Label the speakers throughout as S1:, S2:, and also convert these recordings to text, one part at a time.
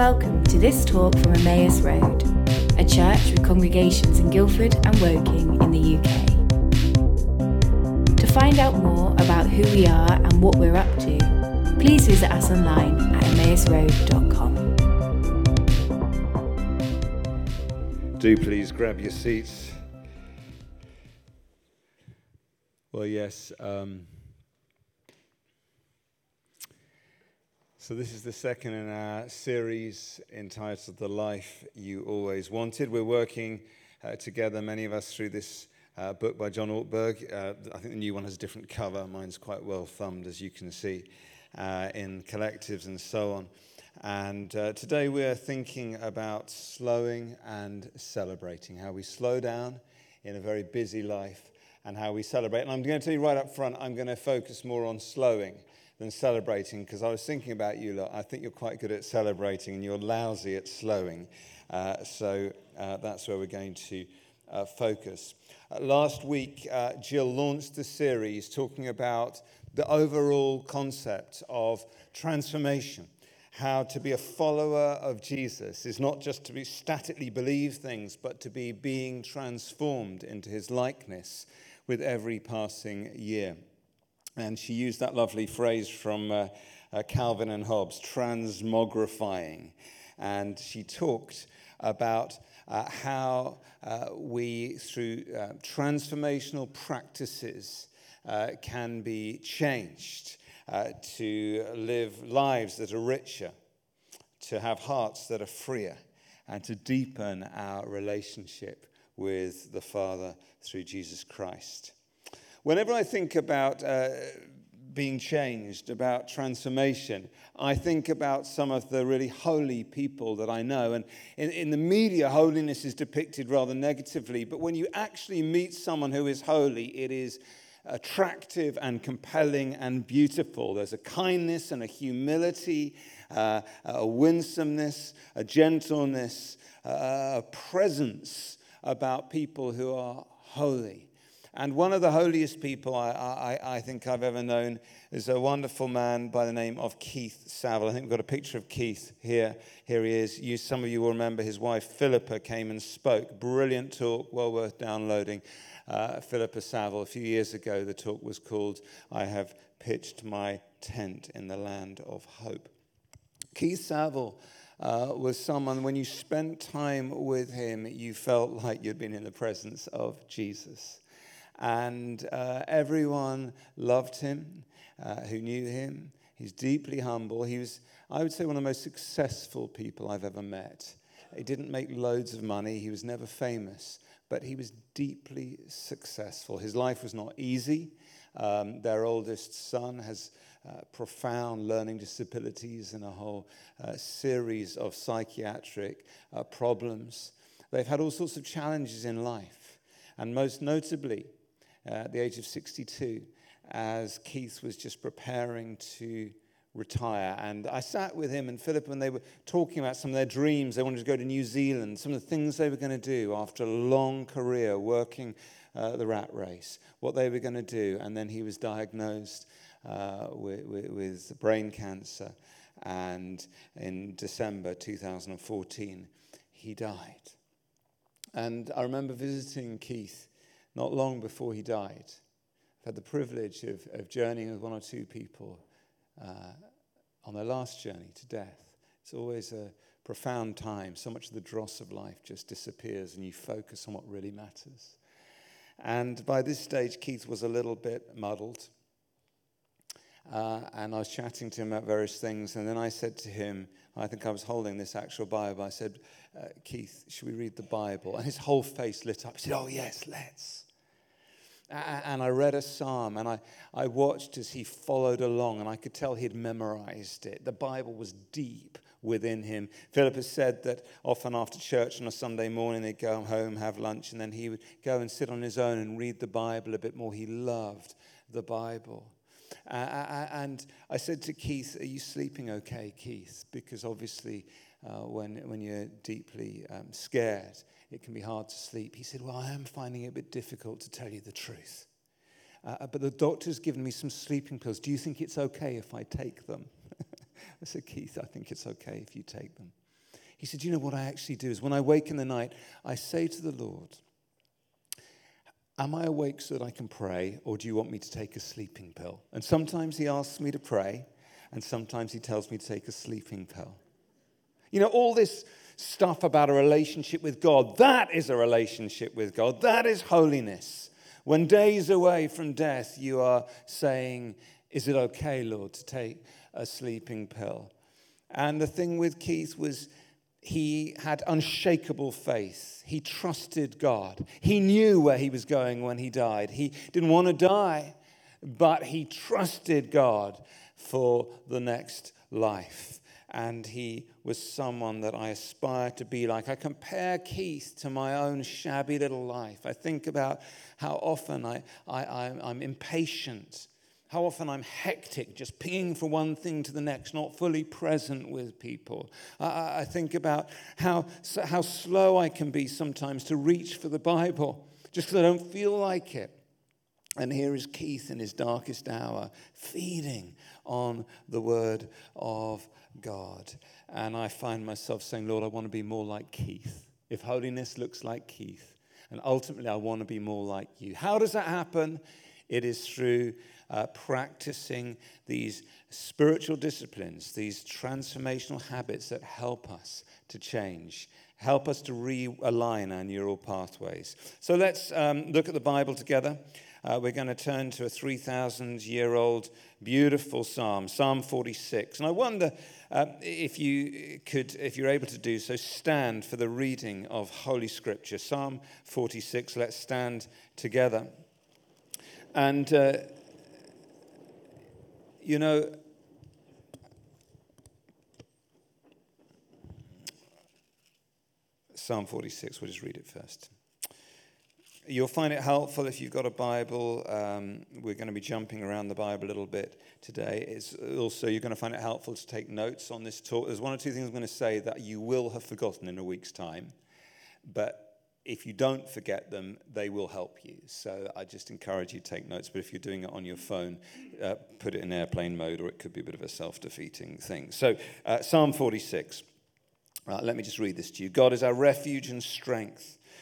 S1: welcome to this talk from Emmaus Road, a church with congregations in Guildford and Woking in the UK. To find out more about who we are and what we're up to, please visit us online at emmausroad.com.
S2: Do please grab your seats. Well, yes. Um, so, this is the second in our series entitled The Life You Always Wanted. We're working uh, together, many of us, through this uh, book by John Ortberg. Uh, I think the new one has a different cover. Mine's quite well thumbed, as you can see, uh, in collectives and so on. And uh, today we're thinking about slowing and celebrating, how we slow down in a very busy life and how we celebrate. And I'm going to tell you right up front, I'm going to focus more on slowing than celebrating because I was thinking about you lot. I think you're quite good at celebrating and you're lousy at slowing. Uh, so uh, that's where we're going to uh, focus. Uh, last week, uh, Jill launched a series talking about the overall concept of transformation. How to be a follower of Jesus is not just to be statically believe things, but to be being transformed into his likeness with every passing year. And she used that lovely phrase from uh, uh, Calvin and Hobbes, transmogrifying. And she talked about uh, how uh, we, through uh, transformational practices, uh, can be changed to live lives that are richer, to have hearts that are freer, and to deepen our relationship with the Father through Jesus Christ. Whenever I think about uh, being changed, about transformation, I think about some of the really holy people that I know. And in, in, the media, holiness is depicted rather negatively. But when you actually meet someone who is holy, it is attractive and compelling and beautiful. There's a kindness and a humility, uh, a winsomeness, a gentleness, uh, a presence about people who are holy. And one of the holiest people I, I, I, think I've ever known is a wonderful man by the name of Keith Saville. I think we've got a picture of Keith here. Here he is. You, some of you will remember his wife Philippa came and spoke. Brilliant talk, well worth downloading. Uh, Philippa Saville, a few years ago, the talk was called I Have Pitched My Tent in the Land of Hope. Keith Saville uh, was someone, when you spent time with him, you felt like you'd been in the presence of Jesus. And uh, everyone loved him uh, who knew him. He's deeply humble. He was, I would say, one of the most successful people I've ever met. He didn't make loads of money, he was never famous, but he was deeply successful. His life was not easy. Um, their oldest son has uh, profound learning disabilities and a whole uh, series of psychiatric uh, problems. They've had all sorts of challenges in life. And most notably, at the age of 62, as Keith was just preparing to retire. And I sat with him and Philip, and they were talking about some of their dreams. They wanted to go to New Zealand, some of the things they were going to do after a long career working uh, the rat race, what they were going to do. And then he was diagnosed uh, with, with, with brain cancer. And in December 2014, he died. And I remember visiting Keith not long before he died. I've had the privilege of, of journeying with one or two people uh, on their last journey to death. It's always a profound time. So much of the dross of life just disappears and you focus on what really matters. And by this stage, Keith was a little bit muddled. Uh, and I was chatting to him about various things. And then I said to him, I think I was holding this actual Bible. I said, uh, Keith, should we read the Bible? And his whole face lit up. He said, Oh, yes, let's. And I read a psalm and I, I watched as he followed along, and I could tell he'd memorized it. The Bible was deep within him. Philip has said that often after church on a Sunday morning, they'd go home, have lunch, and then he would go and sit on his own and read the Bible a bit more. He loved the Bible. Uh, and I said to Keith, Are you sleeping okay, Keith? Because obviously, uh, when, when you're deeply um, scared, it can be hard to sleep. He said, Well, I am finding it a bit difficult to tell you the truth. Uh, but the doctor's given me some sleeping pills. Do you think it's okay if I take them? I said, Keith, I think it's okay if you take them. He said, You know what I actually do is when I wake in the night, I say to the Lord, Am I awake so that I can pray, or do you want me to take a sleeping pill? And sometimes he asks me to pray, and sometimes he tells me to take a sleeping pill. You know, all this stuff about a relationship with God, that is a relationship with God. That is holiness. When days away from death, you are saying, Is it okay, Lord, to take a sleeping pill? And the thing with Keith was, he had unshakable faith. He trusted God. He knew where he was going when he died. He didn't want to die, but he trusted God for the next life. And he was someone that I aspire to be like. I compare Keith to my own shabby little life. I think about how often I, I, I'm impatient how often I'm hectic, just pinging from one thing to the next, not fully present with people. I, I think about how, how slow I can be sometimes to reach for the Bible, just because I don't feel like it. And here is Keith in his darkest hour, feeding on the word of God. And I find myself saying, Lord, I want to be more like Keith. If holiness looks like Keith, and ultimately I want to be more like you. How does that happen? It is through uh, practicing these spiritual disciplines, these transformational habits that help us to change, help us to realign our neural pathways. So let's um, look at the Bible together. Uh, we're going to turn to a 3,000 year old beautiful psalm, Psalm 46. And I wonder uh, if you could, if you're able to do so, stand for the reading of Holy Scripture. Psalm 46, let's stand together. And uh, you know, Psalm 46, we'll just read it first. You'll find it helpful if you've got a Bible. Um, we're going to be jumping around the Bible a little bit today. It's also, you're going to find it helpful to take notes on this talk. There's one or two things I'm going to say that you will have forgotten in a week's time, but if you don't forget them, they will help you. So I just encourage you to take notes. But if you're doing it on your phone, uh, put it in airplane mode, or it could be a bit of a self defeating thing. So, uh, Psalm 46. Uh, let me just read this to you God is our refuge and strength,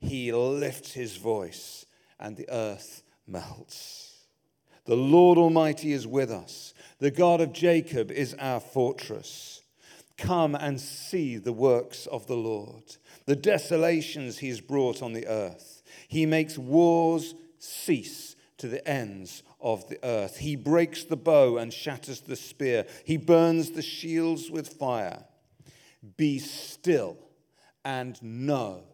S2: He lifts his voice, and the earth melts. The Lord Almighty is with us. The God of Jacob is our fortress. Come and see the works of the Lord the desolations he has brought on the earth. He makes wars cease to the ends of the earth. He breaks the bow and shatters the spear. He burns the shields with fire. Be still and know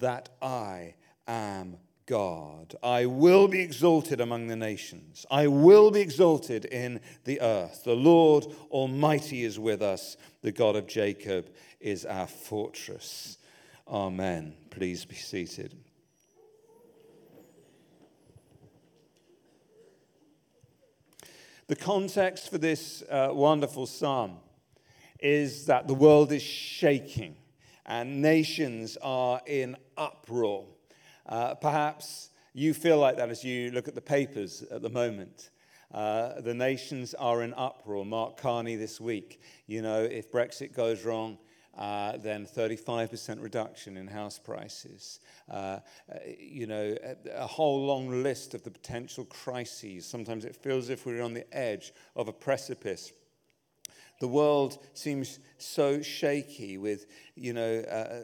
S2: that I am God. I will be exalted among the nations. I will be exalted in the earth. The Lord Almighty is with us. The God of Jacob is our fortress. Amen. Please be seated. The context for this uh, wonderful psalm is that the world is shaking and nations are in uproar. Uh, perhaps you feel like that as you look at the papers at the moment. Uh, the nations are in uproar. Mark Carney this week, you know, if Brexit goes wrong, uh, then 35% reduction in house prices. Uh, uh, you know, a, a, whole long list of the potential crises. Sometimes it feels as if we're on the edge of a precipice. The world seems so shaky with, you know, uh,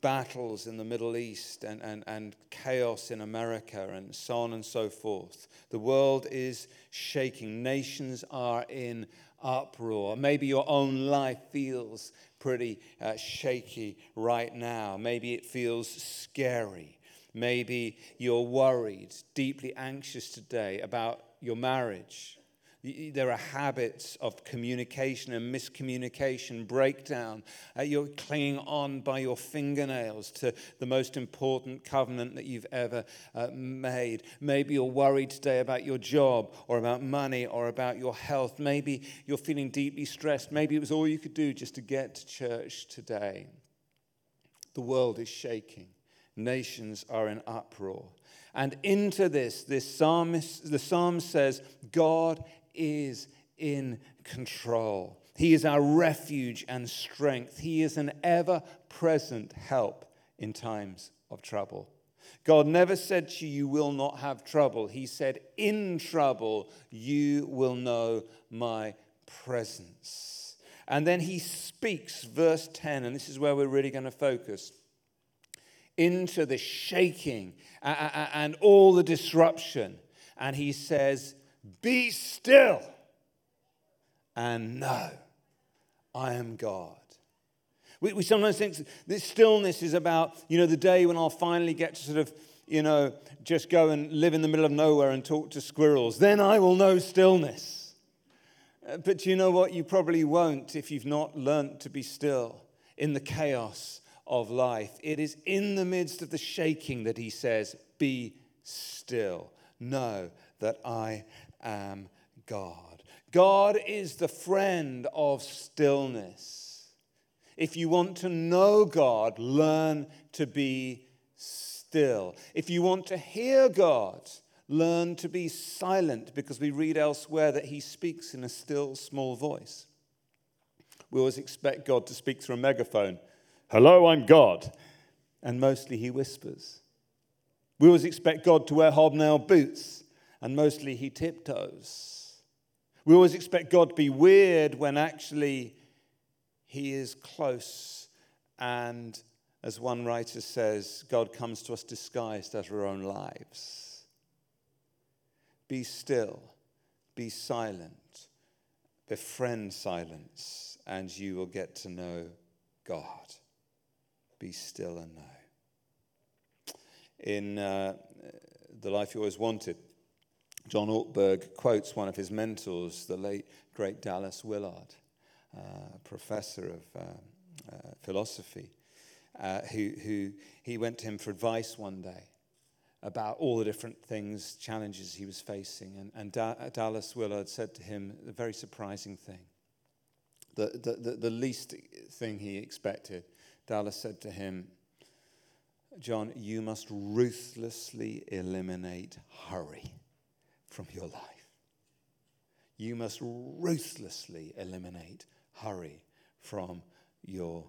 S2: battles in the Middle East and, and, and chaos in America and so on and so forth. The world is shaking. Nations are in uproar. Maybe your own life feels pretty uh, shaky right now. Maybe it feels scary. Maybe you're worried, deeply anxious today about your marriage, There are habits of communication and miscommunication, breakdown. Uh, you're clinging on by your fingernails to the most important covenant that you've ever uh, made. Maybe you're worried today about your job or about money or about your health. Maybe you're feeling deeply stressed. Maybe it was all you could do just to get to church today. The world is shaking, nations are in uproar. And into this, this psalmist, the psalm says, God is in control. He is our refuge and strength. He is an ever present help in times of trouble. God never said to you, You will not have trouble. He said, In trouble, you will know my presence. And then he speaks, verse 10, and this is where we're really going to focus into the shaking and all the disruption. And he says, Be still and know I am God. We, we sometimes think this stillness is about, you know, the day when I'll finally get to sort of, you know, just go and live in the middle of nowhere and talk to squirrels. Then I will know stillness. Uh, but you know what? You probably won't if you've not learnt to be still in the chaos of life. It is in the midst of the shaking that he says, Be still. Know that I am God. God is the friend of stillness. If you want to know God, learn to be still. If you want to hear God, learn to be silent because we read elsewhere that he speaks in a still small voice. We always expect God to speak through a megaphone. Hello, I'm God. And mostly he whispers. We always expect God to wear hobnail boots, and mostly he tiptoes. We always expect God to be weird when actually he is close. And as one writer says, God comes to us disguised as our own lives. Be still, be silent, befriend silence, and you will get to know God be still and know. In uh, The Life You Always Wanted, John Ortberg quotes one of his mentors, the late great Dallas Willard, uh, professor of uh, uh philosophy, uh, who, who he went to him for advice one day about all the different things, challenges he was facing. And, and da- Dallas Willard said to him a very surprising thing. The, the, the, the least thing he expected Dallas said to him, John, you must ruthlessly eliminate hurry from your life. You must ruthlessly eliminate hurry from your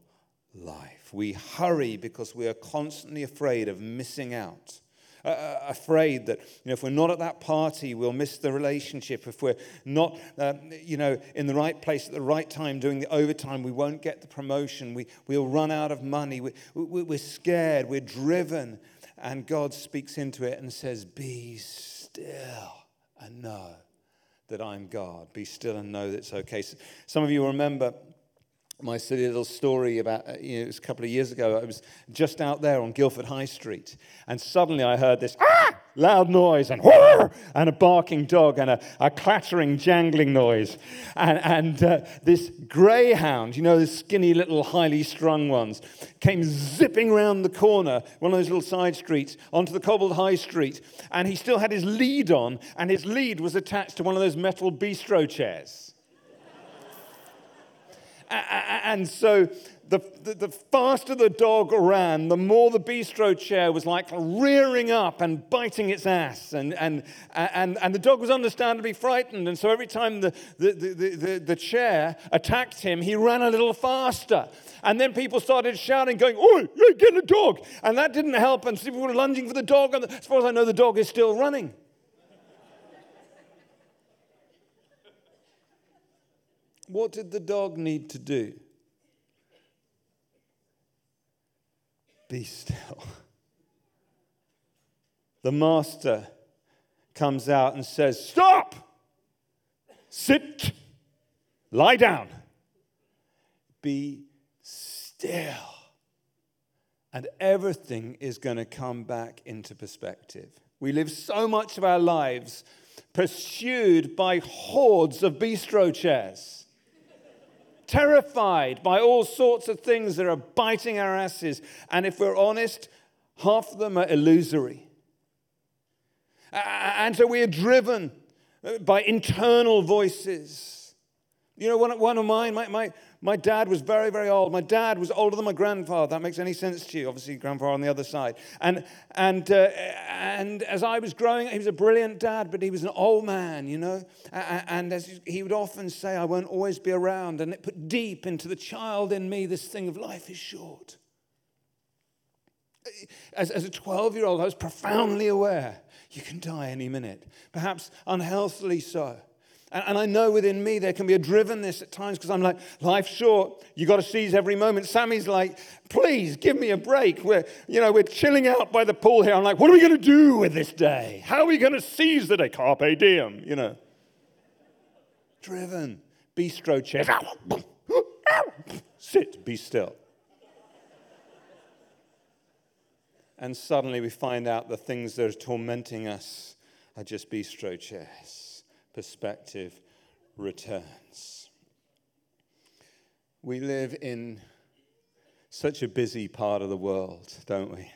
S2: life. We hurry because we are constantly afraid of missing out uh, uh, afraid that you know, if we're not at that party, we'll miss the relationship. If we're not uh, you know, in the right place at the right time doing the overtime, we won't get the promotion. We, we'll run out of money. We, we, we're scared. We're driven. And God speaks into it and says, Be still and know that I'm God. Be still and know that it's okay. So some of you remember my silly little story about, uh, you know, it was a couple of years ago. I was just out there on Guildford High Street, and suddenly I heard this ah! Loud noise and and a barking dog and a, a clattering, jangling noise. And, and uh, this greyhound, you know, the skinny little highly strung ones, came zipping round the corner, one of those little side streets, onto the cobbled high street. And he still had his lead on, and his lead was attached to one of those metal bistro chairs. And so the, the, the, faster the dog ran, the more the bistro chair was like rearing up and biting its ass. And, and, and, and the dog was understandably frightened. And so every time the, the, the, the, the chair attacked him, he ran a little faster. And then people started shouting, going, Oh, you're getting a dog. And that didn't help. And people were lunging for the dog. And as far as I know, the dog is still running. What did the dog need to do? Be still. The master comes out and says, Stop! Sit! Lie down! Be still. And everything is going to come back into perspective. We live so much of our lives pursued by hordes of bistro chairs, terrified by all sorts of things that are biting our asses. And if we're honest, half of them are illusory. And so we are driven by internal voices. You know, one, one of mine, my, my, my dad was very, very old. My dad was older than my grandfather. That makes any sense to you? Obviously, grandfather on the other side. And, and, uh, and as I was growing, up, he was a brilliant dad, but he was an old man, you know. And as he would often say, I won't always be around. And it put deep into the child in me this thing of life is short. As, as a 12 year old, I was profoundly aware you can die any minute, perhaps unhealthily so. And, and I know within me there can be a drivenness at times because I'm like, life's short. You've got to seize every moment. Sammy's like, please give me a break. We're, you know, we're chilling out by the pool here. I'm like, what are we going to do with this day? How are we going to seize the day? Carpe diem, you know. Driven. Bistro chair. Sit, be still. And suddenly we find out the things that are tormenting us are just bistro chairs perspective returns. We live in such a busy part of the world, don't we?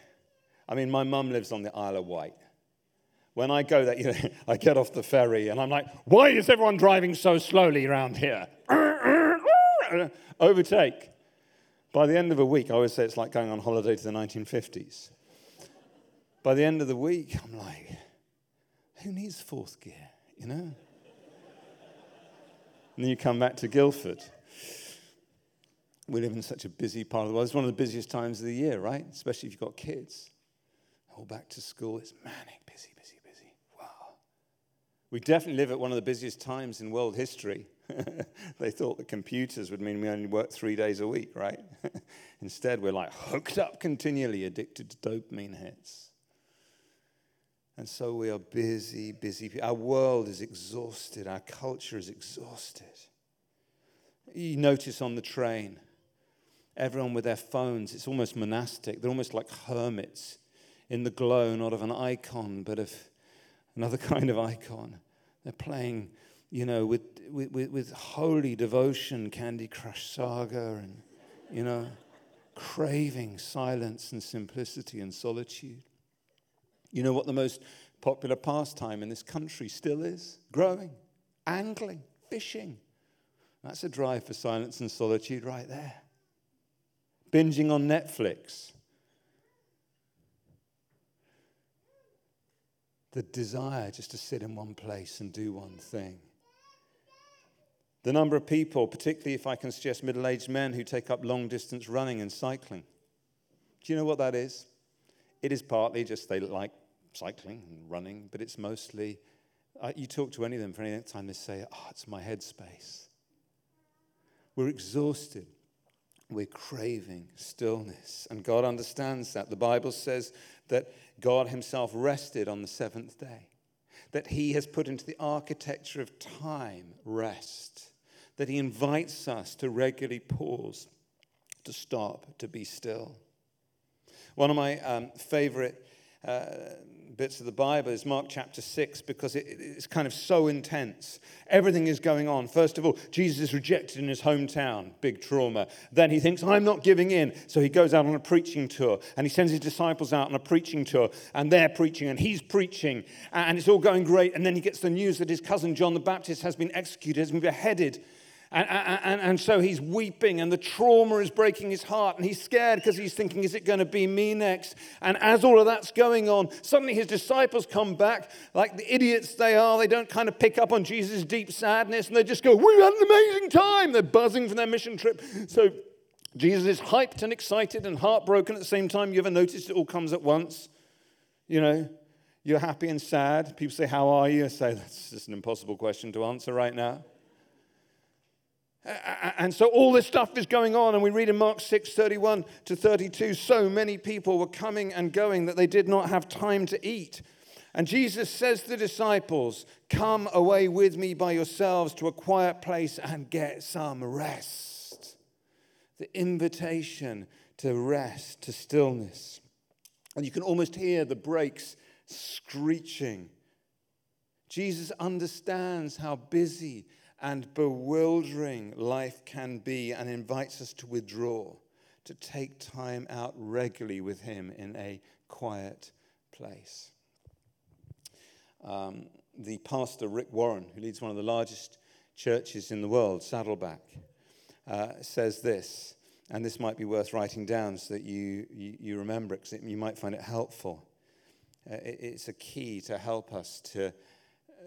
S2: I mean, my mum lives on the Isle of Wight. When I go there, you know, I get off the ferry and I'm like, why is everyone driving so slowly around here? Overtake. By the end of a week, I always say it's like going on holiday to the 1950s. By the end of the week, I'm like, who needs fourth gear, you know? And then you come back to Guildford. We live in such a busy part of the world. It's one of the busiest times of the year, right? Especially if you've got kids. All back to school. It's manic, busy, busy, busy. Wow. We definitely live at one of the busiest times in world history. they thought the computers would mean we only work three days a week, right? Instead, we're like hooked up continually, addicted to dopamine hits. And so we are busy, busy. Our world is exhausted. Our culture is exhausted. You notice on the train, everyone with their phones, it's almost monastic. They're almost like hermits in the glow, not of an icon, but of another kind of icon. They're playing, you know, with, with, with holy devotion, Candy Crush Saga, and, you know, craving silence and simplicity and solitude. You know what the most popular pastime in this country still is? Growing, angling, fishing. That's a drive for silence and solitude right there. Binging on Netflix. The desire just to sit in one place and do one thing. The number of people, particularly if I can suggest middle aged men, who take up long distance running and cycling. Do you know what that is? It is partly just they like cycling and running, but it's mostly, uh, you talk to any of them for any time, they say, oh, it's my headspace. We're exhausted. We're craving stillness. And God understands that. The Bible says that God Himself rested on the seventh day, that He has put into the architecture of time rest, that He invites us to regularly pause, to stop, to be still. One of my um, favorite uh, bits of the Bible is Mark chapter 6 because it, it's kind of so intense. Everything is going on. First of all, Jesus is rejected in his hometown, big trauma. Then he thinks, I'm not giving in. So he goes out on a preaching tour and he sends his disciples out on a preaching tour and they're preaching and he's preaching and it's all going great. And then he gets the news that his cousin John the Baptist has been executed, has been beheaded. And, and, and, so he's weeping, and the trauma is breaking his heart, and he's scared because he's thinking, Is it going to be me next? And as all of that's going on, suddenly his disciples come back, like the idiots they are. They don't kind of pick up on Jesus' deep sadness, and they just go, We've had an amazing time. They're buzzing from their mission trip. So Jesus is hyped and excited and heartbroken at the same time. You ever noticed it all comes at once? You know, you're happy and sad. People say, How are you? I say, That's just an impossible question to answer right now. And so all this stuff is going on, and we read in Mark 6 31 to 32 so many people were coming and going that they did not have time to eat. And Jesus says to the disciples, Come away with me by yourselves to a quiet place and get some rest. The invitation to rest, to stillness. And you can almost hear the brakes screeching Jesus understands how busy and bewildering life can be and invites us to withdraw, to take time out regularly with Him in a quiet place. Um, the pastor, Rick Warren, who leads one of the largest churches in the world, Saddleback, uh, says this, and this might be worth writing down so that you, you, you remember it, because you might find it helpful. Uh, it, it's a key to help us to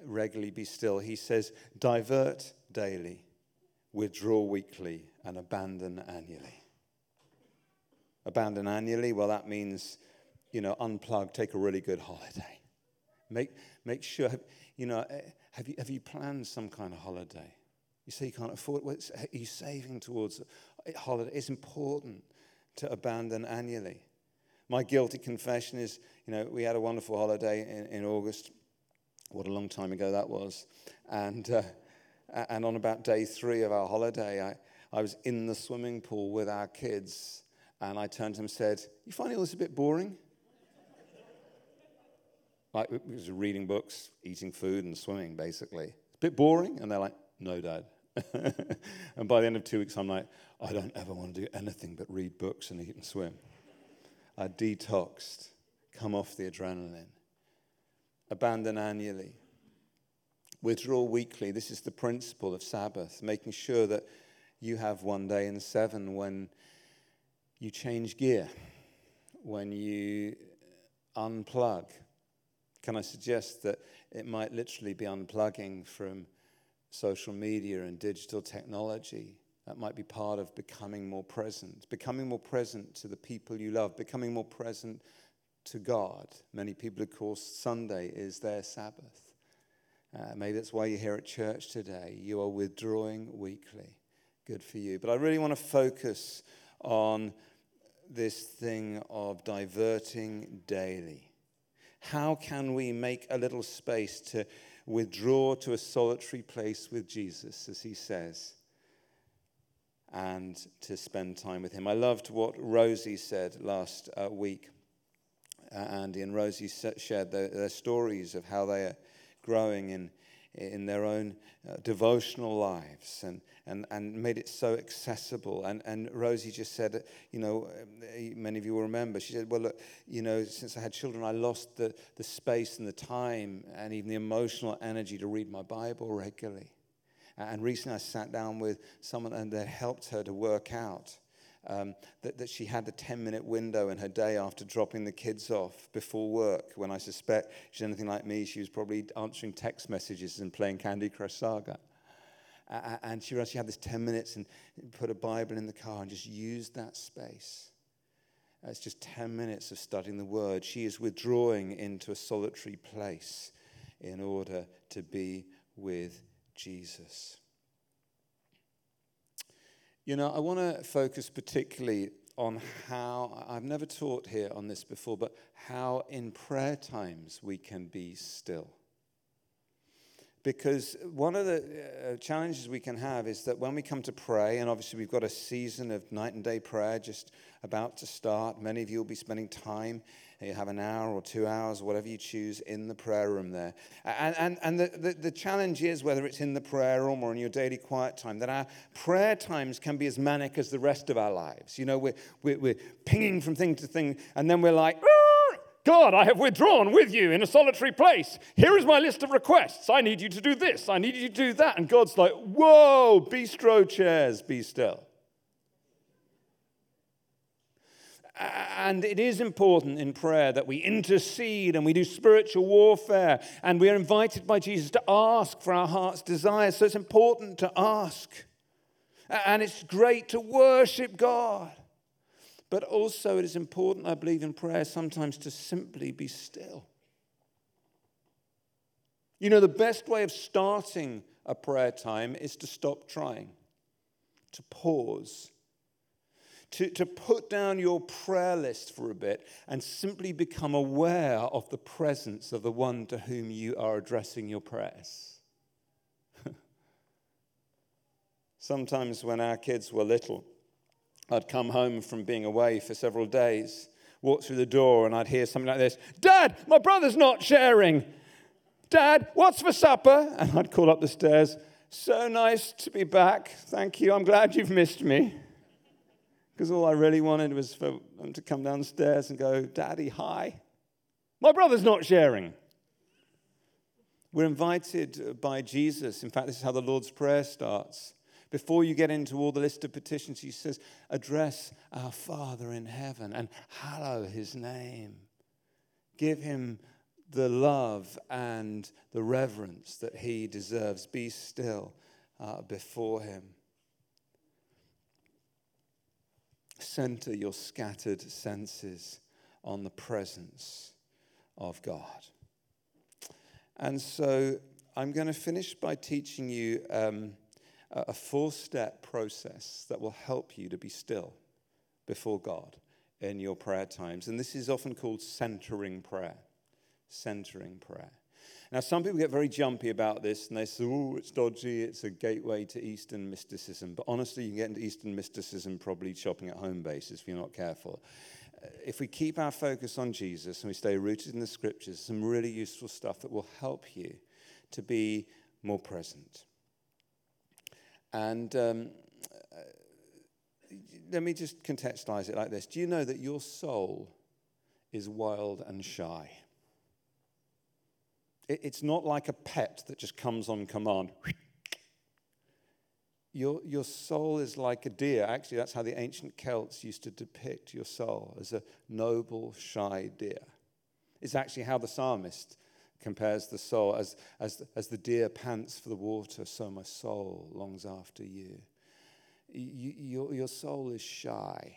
S2: regularly be still. He says, divert daily, withdraw weekly, and abandon annually. Abandon annually, well, that means, you know, unplug, take a really good holiday. Make, make sure, you know, eh, have you, have you planned some kind of holiday? You say you can't afford it. Are you saving towards a holiday? It's important to abandon annually. My guilty confession is, you know, we had a wonderful holiday in, in August. What a long time ago that was. And, uh, and on about day three of our holiday, I, I was in the swimming pool with our kids. And I turned to him and said, You find all this a bit boring? like, it was reading books, eating food, and swimming, basically. It's a bit boring. And they're like, No, Dad. and by the end of two weeks, I'm like, I don't ever want to do anything but read books and eat and swim. I detoxed, come off the adrenaline abandon annually, withdraw weekly. This is the principle of Sabbath, making sure that you have one day in seven when you change gear, when you unplug. Can I suggest that it might literally be unplugging from social media and digital technology? That might be part of becoming more present, becoming more present to the people you love, becoming more present to God. Many people, of course, Sunday is their Sabbath. Uh, maybe that's why you're here at church today. You are withdrawing weekly. Good for you. But I really want to focus on this thing of diverting daily. How can we make a little space to withdraw to a solitary place with Jesus, as he says, and to spend time with him? I loved what Rosie said last uh, week. Andy and Rosie shared their, their, stories of how they are growing in, in their own uh, devotional lives and, and, and made it so accessible. And, and Rosie just said, you know, um, many of you will remember, she said, well, look, you know, since I had children, I lost the, the space and the time and even the emotional energy to read my Bible regularly. And recently I sat down with someone and they helped her to work out um, that, that she had a 10 minute window in her day after dropping the kids off before work, when I suspect she's anything like me, she was probably answering text messages and playing Candy Crush Saga. Uh, and she realized she had this 10 minutes and put a Bible in the car and just used that space. Uh, it's just 10 minutes of studying the Word. She is withdrawing into a solitary place in order to be with Jesus. You know, I want to focus particularly on how, I've never taught here on this before, but how in prayer times we can be still. Because one of the uh, challenges we can have is that when we come to pray, and obviously we've got a season of night and day prayer just about to start, many of you will be spending time you have an hour or two hours, whatever you choose, in the prayer room there. And, and, and the, the, the challenge is, whether it's in the prayer room or in your daily quiet time, that our prayer times can be as manic as the rest of our lives. You know, we're, we're, we're pinging from thing to thing, and then we're like, ah, God, I have withdrawn with you in a solitary place. Here is my list of requests. I need you to do this. I need you to do that. And God's like, whoa, bistro chairs, be still. And it is important in prayer that we intercede and we do spiritual warfare. And we are invited by Jesus to ask for our heart's desires. So it's important to ask. And it's great to worship God. But also, it is important, I believe, in prayer sometimes to simply be still. You know, the best way of starting a prayer time is to stop trying, to pause to, to put down your prayer list for a bit and simply become aware of the presence of the one to whom you are addressing your prayers. Sometimes when our kids were little, I'd come home from being away for several days, walk through the door, and I'd hear something like this Dad, my brother's not sharing. Dad, what's for supper? And I'd call up the stairs, So nice to be back. Thank you. I'm glad you've missed me. Because all I really wanted was for them to come downstairs and go, Daddy, hi. My brother's not sharing. We're invited by Jesus. In fact, this is how the Lord's Prayer starts. Before you get into all the list of petitions, he says, Address our Father in heaven and hallow his name. Give him the love and the reverence that he deserves. Be still uh, before him. Center your scattered senses on the presence of God. And so I'm going to finish by teaching you um, a four step process that will help you to be still before God in your prayer times. And this is often called centering prayer centering prayer. Now, some people get very jumpy about this and they say, oh, it's dodgy, it's a gateway to Eastern mysticism. But honestly, you can get into Eastern mysticism probably shopping at home basis if you're not careful. Uh, if we keep our focus on Jesus and we stay rooted in the scriptures, some really useful stuff that will help you to be more present. And um, uh, let me just contextualize it like this Do you know that your soul is wild and shy? It's not like a pet that just comes on command. Your, your soul is like a deer. Actually, that's how the ancient Celts used to depict your soul as a noble, shy deer. It's actually how the psalmist compares the soul as, as, as the deer pants for the water, so my soul longs after you. you your, your soul is shy.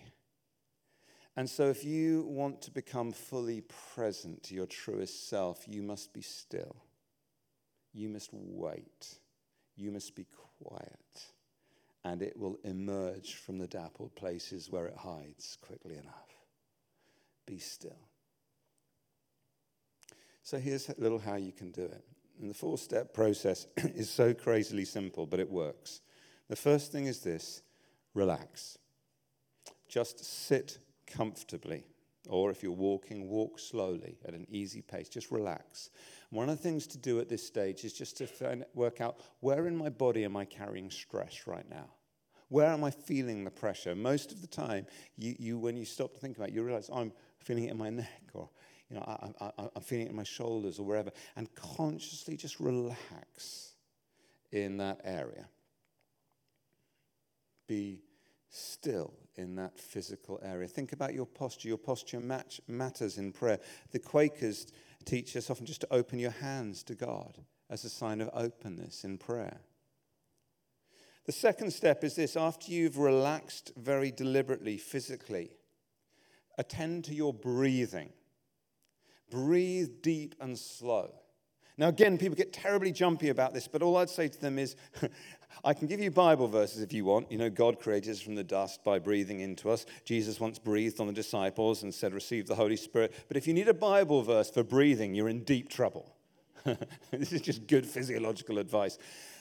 S2: And so, if you want to become fully present to your truest self, you must be still. You must wait. You must be quiet. And it will emerge from the dappled places where it hides quickly enough. Be still. So, here's a little how you can do it. And the four step process is so crazily simple, but it works. The first thing is this relax. Just sit comfortably. Or if you're walking, walk slowly at an easy pace. Just relax. One of the things to do at this stage is just to work out where in my body am I carrying stress right now? Where am I feeling the pressure? Most of the time, you, you when you stop to think about it, you realize I'm feeling it in my neck or you know, I, I, I'm feeling it in my shoulders or wherever. And consciously just relax in that area. Be still in that physical area. Think about your posture. Your posture match, matters in prayer. The Quakers teach us often just to open your hands to God as a sign of openness in prayer. The second step is this after you've relaxed very deliberately physically, attend to your breathing. Breathe deep and slow. Now, again, people get terribly jumpy about this, but all I'd say to them is I can give you Bible verses if you want. You know, God created us from the dust by breathing into us. Jesus once breathed on the disciples and said, Receive the Holy Spirit. But if you need a Bible verse for breathing, you're in deep trouble. this is just good physiological advice.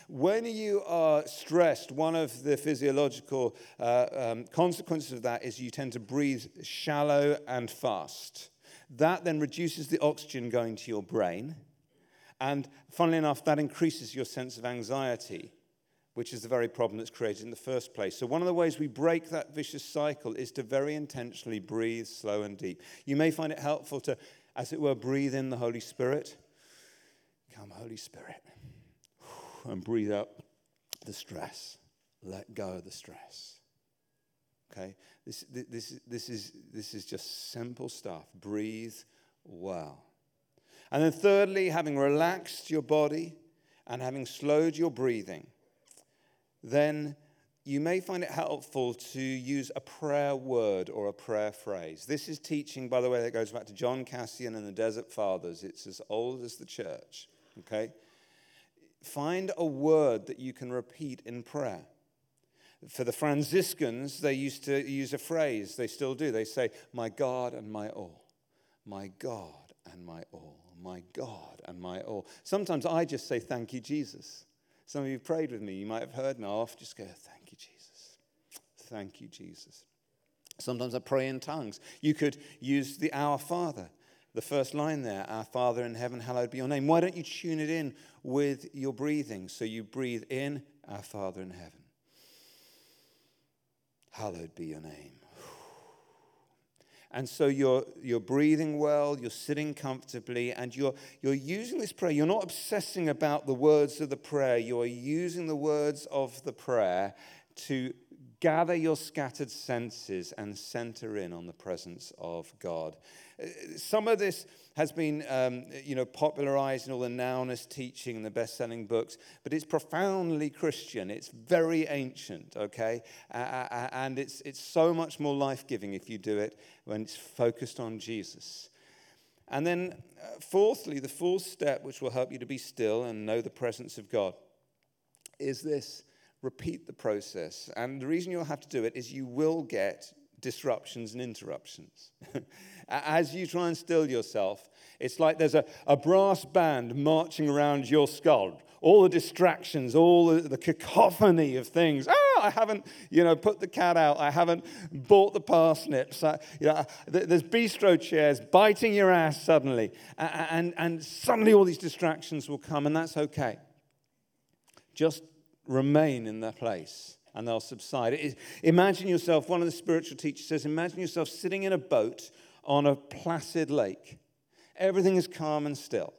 S2: When you are stressed, one of the physiological uh, um, consequences of that is you tend to breathe shallow and fast. That then reduces the oxygen going to your brain and funnily enough, that increases your sense of anxiety, which is the very problem that's created in the first place. So, one of the ways we break that vicious cycle is to very intentionally breathe slow and deep. You may find it helpful to, as it were, breathe in the Holy Spirit. Come, Holy Spirit. And breathe out the stress. Let go of the stress. Okay? This, this, this, is, this is just simple stuff. Breathe well. And then, thirdly, having relaxed your body and having slowed your breathing, then you may find it helpful to use a prayer word or a prayer phrase. This is teaching, by the way, that goes back to John Cassian and the Desert Fathers. It's as old as the church, okay? Find a word that you can repeat in prayer. For the Franciscans, they used to use a phrase, they still do. They say, My God and my all. My God and my all my God and my all. Sometimes I just say, Thank you, Jesus. Some of you prayed with me. You might have heard me. I'll just go, Thank you, Jesus. Thank you, Jesus. Sometimes I pray in tongues. You could use the Our Father. the first line there, Our Father in heaven, hallowed be your name. Why don't you tune it in with your breathing? So you breathe in, Our Father in heaven. Hallowed be your name. And so you're, you're breathing well, you're sitting comfortably, and you're, you're using this prayer. You're not obsessing about the words of the prayer, you're using the words of the prayer to gather your scattered senses and center in on the presence of God. Uh, some of this has been, um, you know, popularized in all the nowness teaching and the best-selling books, but it's profoundly Christian. It's very ancient, okay, uh, and it's it's so much more life-giving if you do it when it's focused on Jesus. And then, uh, fourthly, the fourth step, which will help you to be still and know the presence of God, is this repeat the process. And the reason you'll have to do it is you will get disruptions and interruptions. As you try and still yourself, it's like there's a, a brass band marching around your skull. All the distractions, all the, the cacophony of things. Oh, I haven't, you know, put the cat out. I haven't bought the parsnips. I, you know, there's bistro chairs biting your ass suddenly. And, and, suddenly all these distractions will come, and that's okay. Just remain in their place and they'll subside. imagine yourself, one of the spiritual teachers says, imagine yourself sitting in a boat on a placid lake. Everything is calm and still.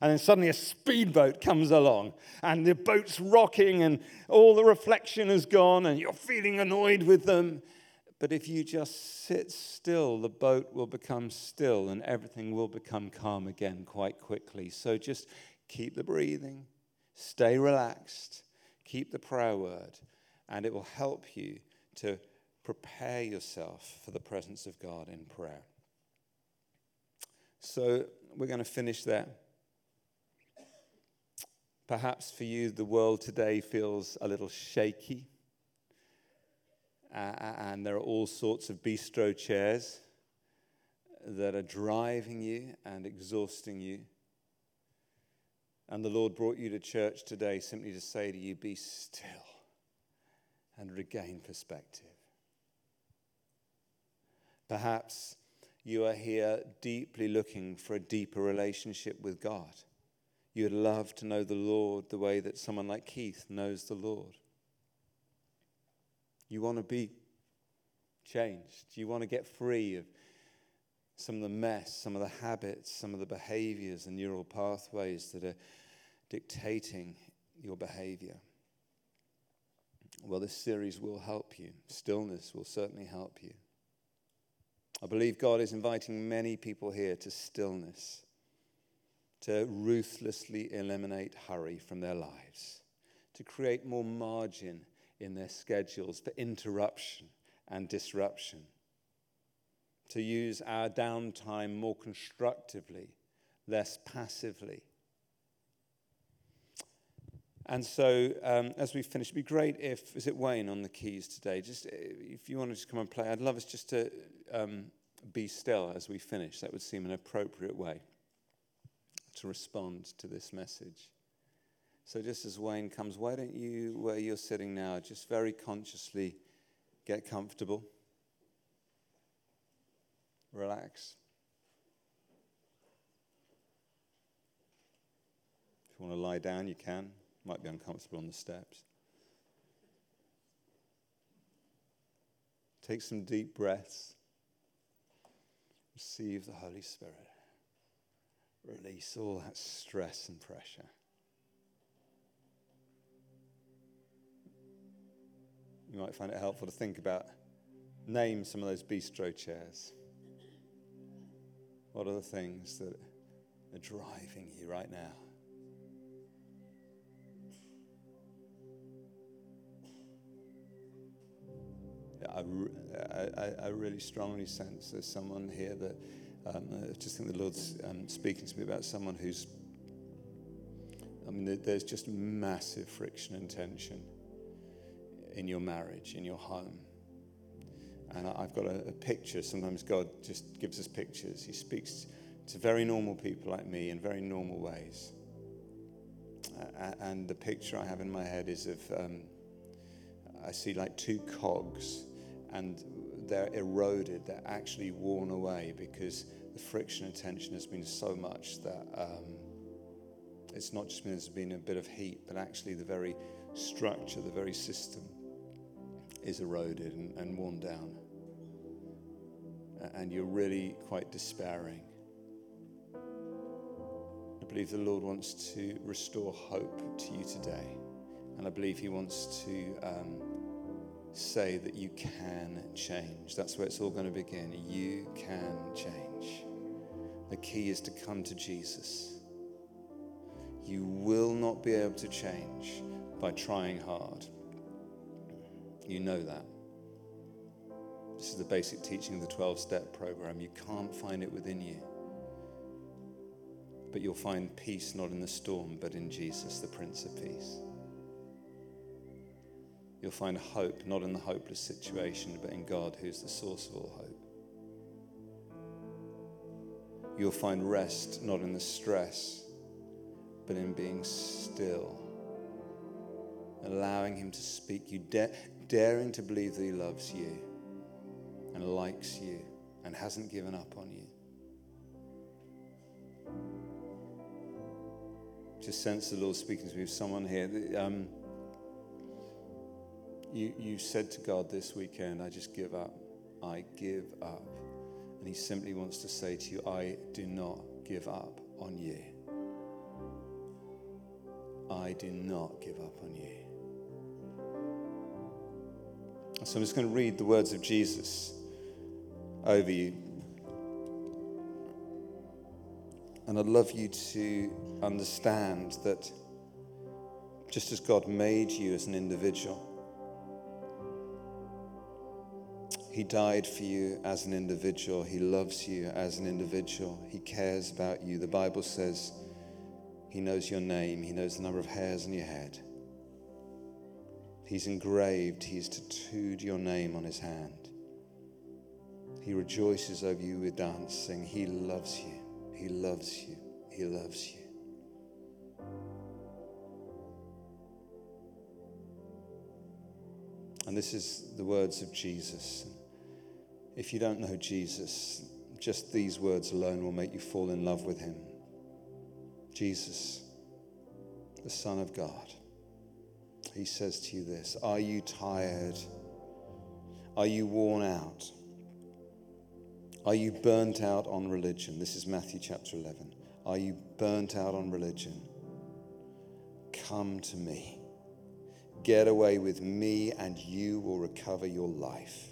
S2: And then suddenly a speedboat comes along and the boat's rocking and all the reflection is gone and you're feeling annoyed with them. But if you just sit still, the boat will become still and everything will become calm again quite quickly. So just keep the breathing, stay relaxed, keep the prayer word, and it will help you to prepare yourself for the presence of God in prayer. So we're going to finish there. Perhaps for you, the world today feels a little shaky, uh, and there are all sorts of bistro chairs that are driving you and exhausting you. And the Lord brought you to church today simply to say to you, Be still and regain perspective. Perhaps you are here deeply looking for a deeper relationship with God. You would love to know the Lord the way that someone like Keith knows the Lord. You want to be changed. You want to get free of some of the mess, some of the habits, some of the behaviors and neural pathways that are dictating your behavior. Well, this series will help you. Stillness will certainly help you. I believe God is inviting many people here to stillness, to ruthlessly eliminate hurry from their lives, to create more margin in their schedules for interruption and disruption, to use our downtime more constructively, less passively and so, um, as we finish, it'd be great if, is it Wayne on the keys today? Just uh, if you want to just come and play, I'd love us just to um, be still as we finish. That would seem an appropriate way to respond to this message. So, just as Wayne comes, why don't you, where you're sitting now, just very consciously get comfortable, relax. If you want to lie down, you can. Might be uncomfortable on the steps. Take some deep breaths. Receive the Holy Spirit. Release all that stress and pressure. You might find it helpful to think about, name some of those bistro chairs. What are the things that are driving you right now? I, I, I really strongly sense there's someone here that um, I just think the Lord's um, speaking to me about someone who's, I mean, there's just massive friction and tension in your marriage, in your home. And I've got a, a picture. Sometimes God just gives us pictures. He speaks to very normal people like me in very normal ways. Uh, and the picture I have in my head is of um, I see like two cogs and they're eroded, they're actually worn away because the friction and tension has been so much that um, it's not just been there's been a bit of heat, but actually the very structure, the very system is eroded and, and worn down. And you're really quite despairing. I believe the Lord wants to restore hope to you today. And I believe He wants to um, say that you can change. That's where it's all going to begin. You can change. The key is to come to Jesus. You will not be able to change by trying hard. You know that. This is the basic teaching of the 12 step program. You can't find it within you. But you'll find peace not in the storm, but in Jesus, the Prince of Peace. You'll find hope not in the hopeless situation, but in God, who's the source of all hope. You'll find rest not in the stress, but in being still, allowing Him to speak you, daring to believe that He loves you and likes you and hasn't given up on you. Just sense the Lord speaking to me. Someone here. Um, you, you said to God this weekend, I just give up. I give up. And He simply wants to say to you, I do not give up on you. I do not give up on you. So I'm just going to read the words of Jesus over you. And I'd love you to understand that just as God made you as an individual, He died for you as an individual. He loves you as an individual. He cares about you. The Bible says He knows your name, He knows the number of hairs on your head. He's engraved, He's tattooed your name on His hand. He rejoices over you with dancing. He loves you. He loves you. He loves you. And this is the words of Jesus. If you don't know Jesus, just these words alone will make you fall in love with him. Jesus, the Son of God. He says to you this Are you tired? Are you worn out? Are you burnt out on religion? This is Matthew chapter 11. Are you burnt out on religion? Come to me. Get away with me, and you will recover your life.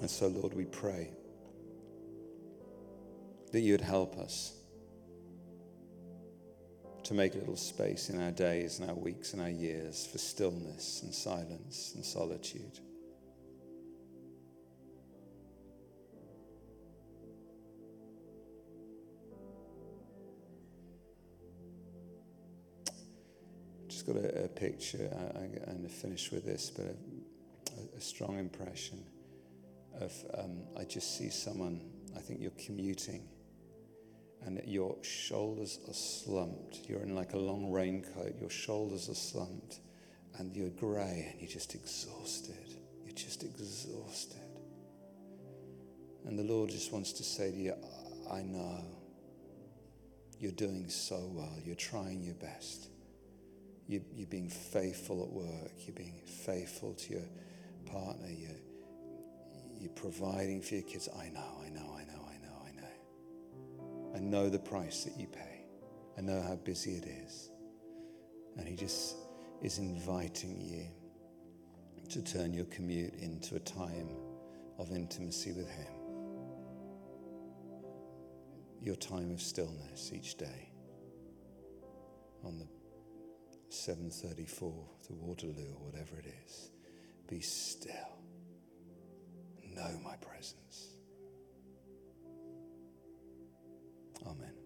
S2: And so, Lord, we pray that you would help us to make a little space in our days and our weeks and our years for stillness and silence and solitude. Just got a, a picture, I, am going to finish with this, but a, a strong impression of um, I just see someone, I think you're commuting and your shoulders are slumped. You're in like a long raincoat, your shoulders are slumped and you're grey and you're just exhausted. You're just exhausted. And the Lord just wants to say to you, I know you're doing so well. You're trying your best. You, are being faithful at work. You're being faithful to your partner. You're, you're providing for your kids. I know, I know, I know, I know, I know. I know the price that you pay. I know how busy it is. And He just is inviting you to turn your commute into a time of intimacy with Him. Your time of stillness each day on the 734 to Waterloo or whatever it is. Be still know my presence. Amen.